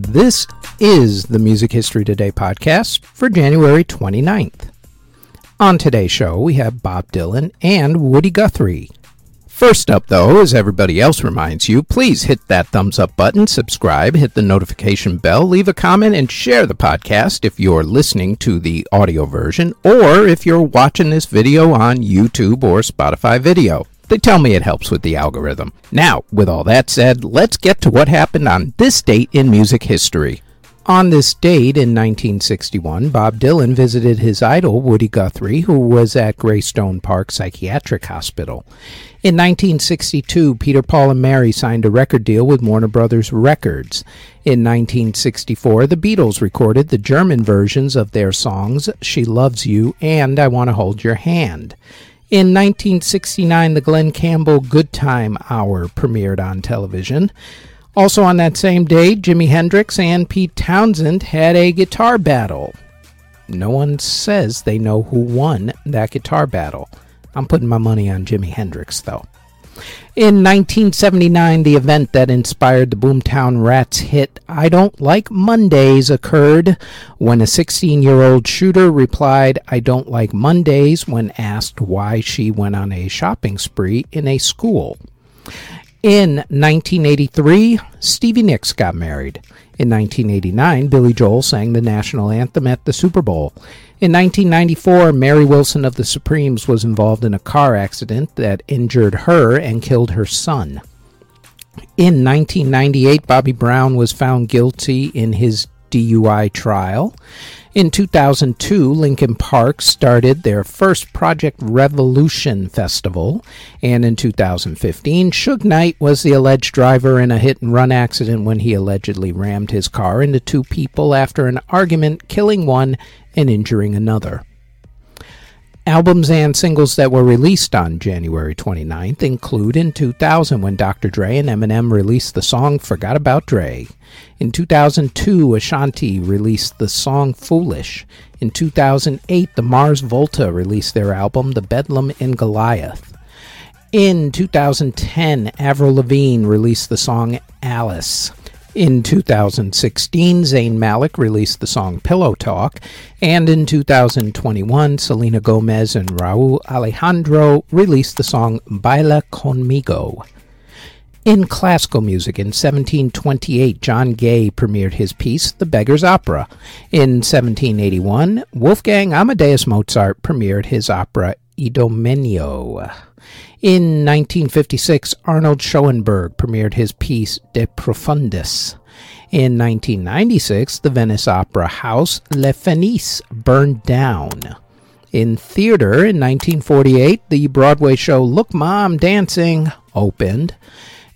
This is the Music History Today podcast for January 29th. On today's show, we have Bob Dylan and Woody Guthrie. First up, though, as everybody else reminds you, please hit that thumbs up button, subscribe, hit the notification bell, leave a comment, and share the podcast if you're listening to the audio version or if you're watching this video on YouTube or Spotify video. They tell me it helps with the algorithm. Now, with all that said, let's get to what happened on this date in music history. On this date in 1961, Bob Dylan visited his idol, Woody Guthrie, who was at Greystone Park Psychiatric Hospital. In 1962, Peter, Paul, and Mary signed a record deal with Warner Brothers Records. In 1964, the Beatles recorded the German versions of their songs She Loves You and I Want to Hold Your Hand. In 1969, the Glen Campbell Good Time Hour premiered on television. Also on that same day, Jimi Hendrix and Pete Townshend had a guitar battle. No one says they know who won that guitar battle. I'm putting my money on Jimi Hendrix, though. In 1979, the event that inspired the Boomtown Rats hit I Don't Like Mondays occurred when a 16 year old shooter replied, I don't like Mondays, when asked why she went on a shopping spree in a school. In 1983, Stevie Nicks got married. In 1989, Billy Joel sang the national anthem at the Super Bowl. In 1994, Mary Wilson of the Supremes was involved in a car accident that injured her and killed her son. In 1998, Bobby Brown was found guilty in his DUI trial. In 2002, Linkin Park started their first Project Revolution festival, and in 2015, Suge Knight was the alleged driver in a hit and run accident when he allegedly rammed his car into two people after an argument, killing one and injuring another. Albums and singles that were released on January 29th include in 2000 when Dr. Dre and Eminem released the song Forgot About Dre. In 2002, Ashanti released the song Foolish. In 2008, the Mars Volta released their album The Bedlam in Goliath. In 2010, Avril Lavigne released the song Alice. In 2016, Zayn Malik released the song Pillow Talk, and in 2021, Selena Gomez and Rauw Alejandro released the song Baila Conmigo. In classical music, in 1728, John Gay premiered his piece, The Beggar's Opera. In 1781, Wolfgang Amadeus Mozart premiered his opera, Idomeneo. In 1956, Arnold Schoenberg premiered his piece De Profundis. In 1996, the Venice Opera House La Fenice burned down. In theater in 1948, the Broadway show Look Mom Dancing opened.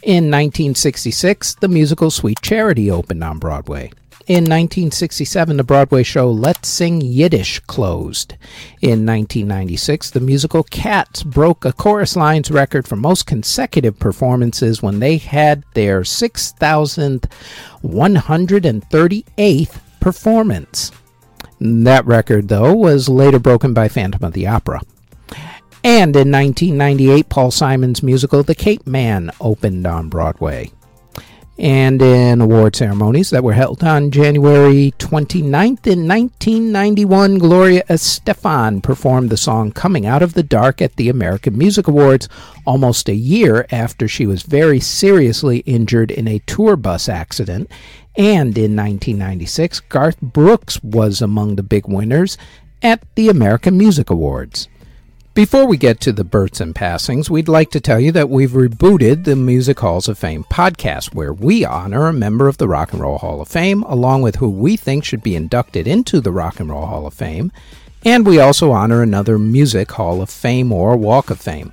In 1966, the musical Sweet Charity opened on Broadway. In 1967, the Broadway show Let's Sing Yiddish closed. In 1996, the musical Cats broke a chorus lines record for most consecutive performances when they had their 6,138th performance. That record, though, was later broken by Phantom of the Opera. And in 1998, Paul Simon's musical The Capeman opened on Broadway and in award ceremonies that were held on January 29th in 1991, Gloria Estefan performed the song Coming Out of the Dark at the American Music Awards almost a year after she was very seriously injured in a tour bus accident. And in 1996, Garth Brooks was among the big winners at the American Music Awards. Before we get to the births and passings, we'd like to tell you that we've rebooted the Music Halls of Fame podcast, where we honor a member of the Rock and Roll Hall of Fame, along with who we think should be inducted into the Rock and Roll Hall of Fame, and we also honor another Music Hall of Fame or Walk of Fame.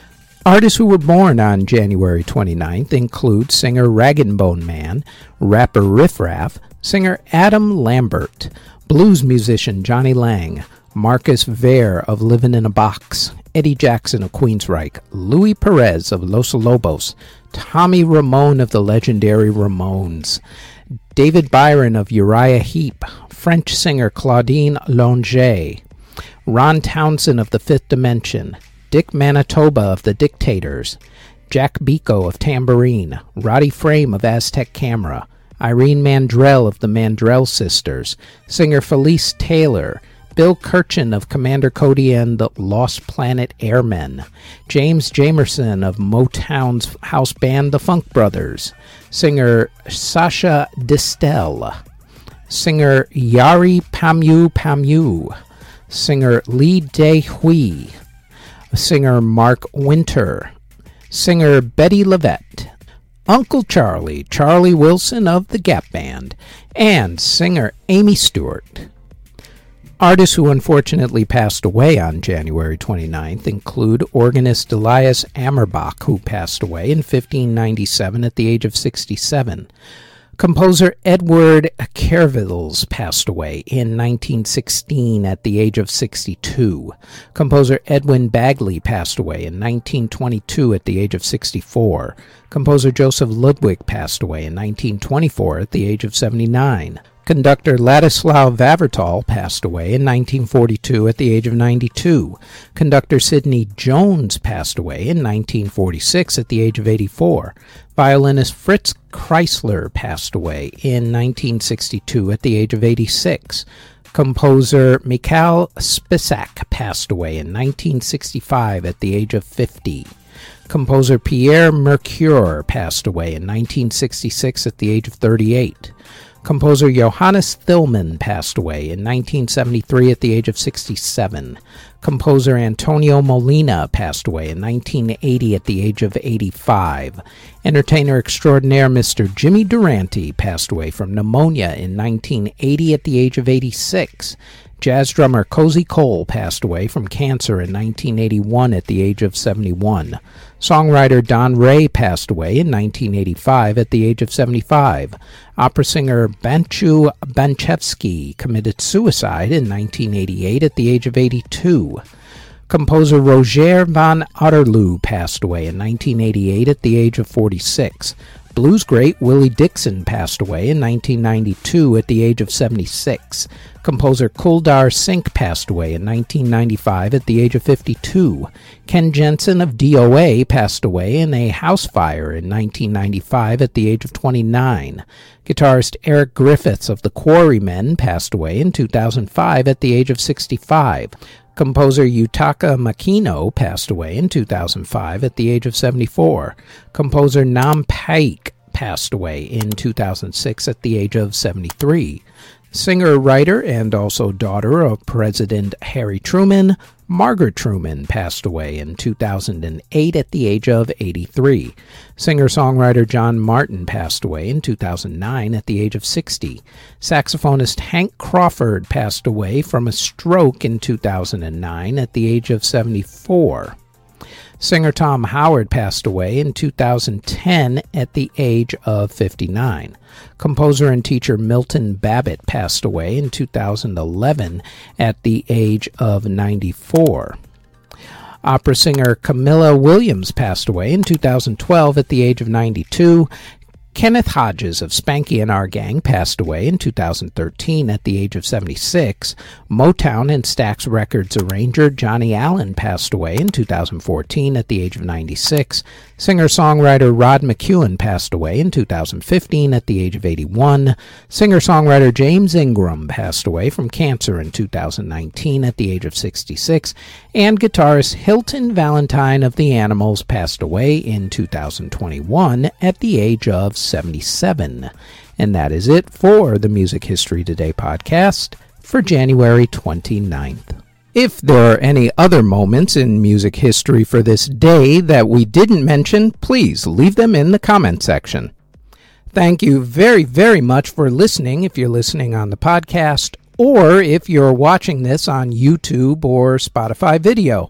Artists who were born on January 29th include singer Rag and Bone Man, rapper Riff Raff, singer Adam Lambert, blues musician Jonny Lang, Marcus Vere of Living in a Box, Eddie Jackson of Queensryche, Louis Perez of Los Lobos, Tommy Ramone of the legendary Ramones, David Byron of Uriah Heep, French singer Claudine Longet, Ron Townson of the Fifth Dimension, Dick Manitoba of the Dictators, Jack Biko of Tambourine, Roddy Frame of Aztec Camera, Irene Mandrell of the Mandrell Sisters, singer Felice Taylor, Bill Kirchen of Commander Cody and the Lost Planet Airmen, James Jamerson of Motown's house band The Funk Brothers, singer Sacha Distel, singer Kyary Pamyu Pamyu, singer Lee Dae Hui, singer Mark Winter, singer Bettye LaVette, Uncle Charlie, Charlie Wilson of the Gap Band, and singer Amy Stewart. Artists who unfortunately passed away on January 29th include organist Elias Ammerbach, who passed away in 1597 at the age of 67. Composer Edward Kervils passed away in 1916 at the age of 62. Composer Edwin Bagley passed away in 1922 at the age of 64. Composer Joseph Ludwig passed away in 1924 at the age of 79. Conductor Ladislav Vavrtal passed away in 1942 at the age of 92. Conductor Sidney Jones passed away in 1946 at the age of 84. Violinist Fritz Kreisler passed away in 1962 at the age of 86. Composer Mikhail Spisak passed away in 1965 at the age of 50. Composer Pierre Mercure passed away in 1966 at the age of 38. Composer Johannes Thillman passed away in 1973 at the age of 67. Composer Antonio Molina passed away in 1980 at the age of 85. Entertainer extraordinaire Mr. Jimmy Durante passed away from pneumonia in 1980 at the age of 86. Jazz drummer Cozy Cole passed away from cancer in 1981 at the age of 71. Songwriter Don Ray passed away in 1985 at the age of 75. Opera singer Banchu Banchevsky committed suicide in 1988 at the age of 82. Composer Roger van Otterloo passed away in 1988 at the age of 46. Blues great Willie Dixon passed away in 1992 at the age of 76. Composer Kuldar Sink passed away in 1995 at the age of 52. Ken Jensen of DOA passed away in a house fire in 1995 at the age of 29. Guitarist Eric Griffiths of the Quarrymen passed away in 2005 at the age of 65. Composer Yutaka Makino passed away in 2005 at the age of 74. Composer Nam Paik passed away in 2006 at the age of 73. Singer, writer, and also daughter of President Harry Truman, Margaret Truman passed away in 2008 at the age of 83. Singer songwriter John Martyn passed away in 2009 at the age of 60. Saxophonist Hank Crawford passed away from a stroke in 2009 at the age of 74. Singer Tom Howard passed away in 2010 at the age of 59. Composer and teacher Milton Babbitt passed away in 2011 at the age of 94. Opera singer Camilla Williams passed away in 2012 at the age of 92, Kenneth Hodges of Spanky and Our Gang passed away in 2013 at the age of 76. Motown and Stax Records arranger Johnny Allen passed away in 2014 at the age of 96. Singer songwriter Rod McKuen passed away in 2015 at the age of 81. Singer songwriter James Ingram passed away from cancer in 2019 at the age of 66. And guitarist Hilton Valentine of The Animals passed away in 2021 at the age of 77. And that is it for the Music History Today podcast for January 29th. If there are any other moments in music history for this day that we didn't mention, please leave them in the comment section. Thank you very, very much for listening if you're listening on the podcast or if you're watching this on YouTube or Spotify video.